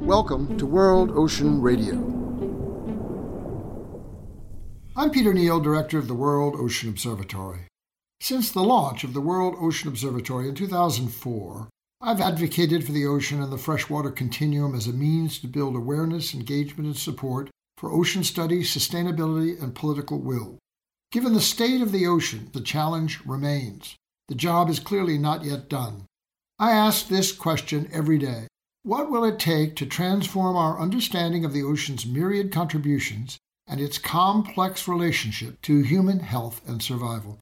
Welcome to World Ocean Radio. I'm Peter Neill, Director of the World Ocean Observatory. Since the launch of the World Ocean Observatory in 2004, I've advocated for the ocean and the freshwater continuum as a means to build awareness, engagement, and support for ocean study, sustainability, and political will. Given the state of the ocean, the challenge remains. The job is clearly not yet done. I ask this question every day What will it take to transform our understanding of the ocean's myriad contributions and its complex relationship to human health and survival?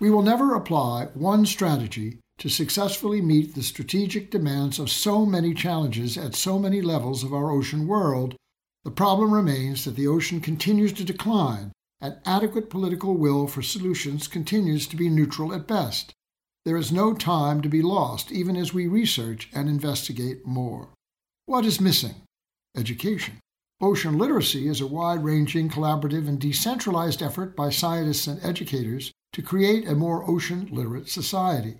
We will never apply one strategy to successfully meet the strategic demands of so many challenges at so many levels of our ocean world. The problem remains that the ocean continues to decline and adequate political will for solutions continues to be neutral at best. There is no time to be lost, even as we research and investigate more. What is missing? Education. Ocean literacy is a wide ranging, collaborative, and decentralized effort by scientists and educators to create a more ocean literate society.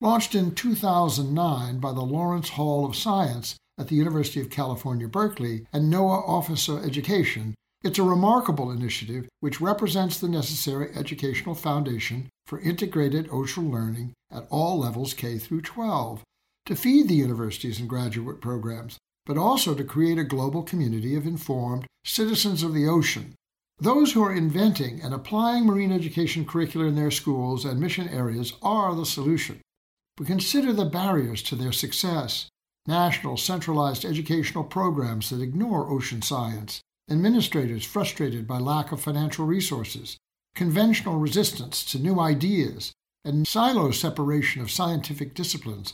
Launched in 2009 by the Lawrence Hall of Science at the University of California, Berkeley, and NOAA Office of Education, it's a remarkable initiative which represents the necessary educational foundation for integrated ocean learning at all levels K through 12 to feed the universities and graduate programs, but also to create a global community of informed citizens of the ocean. Those who are inventing and applying marine education curricula in their schools and mission areas are the solution. But consider the barriers to their success national centralized educational programs that ignore ocean science, administrators frustrated by lack of financial resources, conventional resistance to new ideas, and silo separation of scientific disciplines.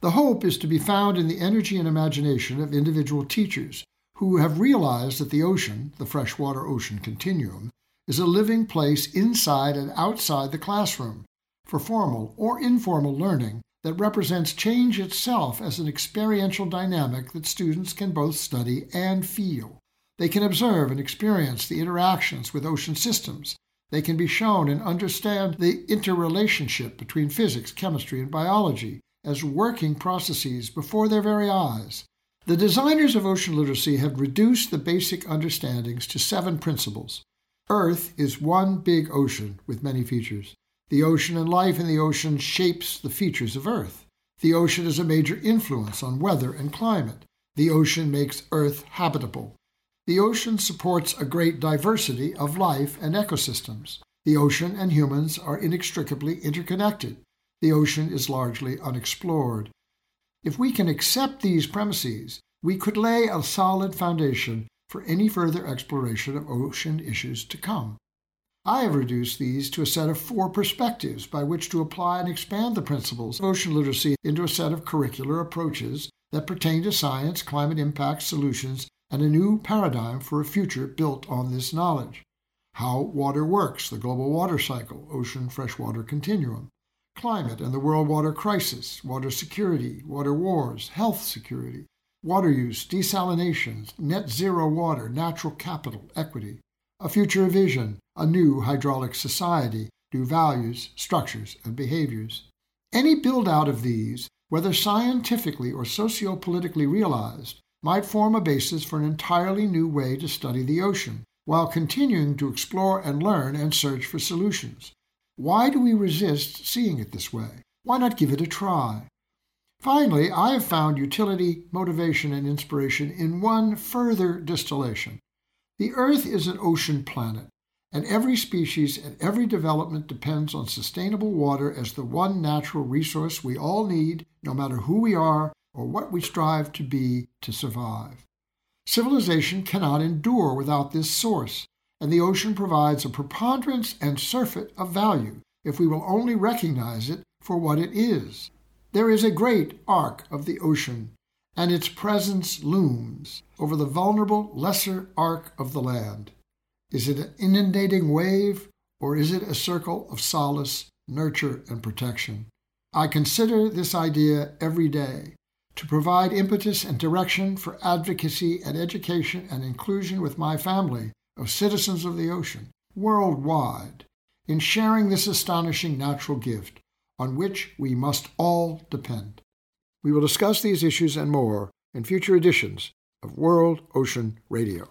The hope is to be found in the energy and imagination of individual teachers who have realized that the ocean, the freshwater ocean continuum, is a living place inside and outside the classroom for formal or informal learning that represents change itself as an experiential dynamic that students can both study and feel. They can observe and experience the interactions with ocean systems they can be shown and understand the interrelationship between physics, chemistry, and biology as working processes before their very eyes. The designers of ocean literacy have reduced the basic understandings to seven principles. Earth is one big ocean with many features. The ocean and life in the ocean shapes the features of Earth. The ocean is a major influence on weather and climate. The ocean makes Earth habitable. The ocean supports a great diversity of life and ecosystems. The ocean and humans are inextricably interconnected. The ocean is largely unexplored. If we can accept these premises, we could lay a solid foundation for any further exploration of ocean issues to come. I have reduced these to a set of four perspectives by which to apply and expand the principles of ocean literacy into a set of curricular approaches that pertain to science, climate impact solutions, and a new paradigm for a future built on this knowledge. How water works, the global water cycle, ocean freshwater continuum, climate and the world water crisis, water security, water wars, health security, water use, desalination, net zero water, natural capital, equity, a future vision, a new hydraulic society, new values, structures, and behaviors. Any build out of these, whether scientifically or socio-politically realized, might form a basis for an entirely new way to study the ocean, while continuing to explore and learn and search for solutions. Why do we resist seeing it this way? Why not give it a try? Finally, I have found utility, motivation, and inspiration in one further distillation. The Earth is an ocean planet, and every species and every development depends on sustainable water as the one natural resource we all need, no matter who we are or what we strive to be to survive. Civilization cannot endure without this source, and the ocean provides a preponderance and surfeit of value if we will only recognize it for what it is. There is a great arc of the ocean, and its presence looms over the vulnerable lesser arc of the land. Is it an inundating wave, or is it a circle of solace, nurture, and protection? I consider this idea every day to provide impetus and direction for advocacy and education and inclusion with my family of citizens of the ocean worldwide in sharing this astonishing natural gift on which we must all depend. We will discuss these issues and more in future editions of World Ocean Radio.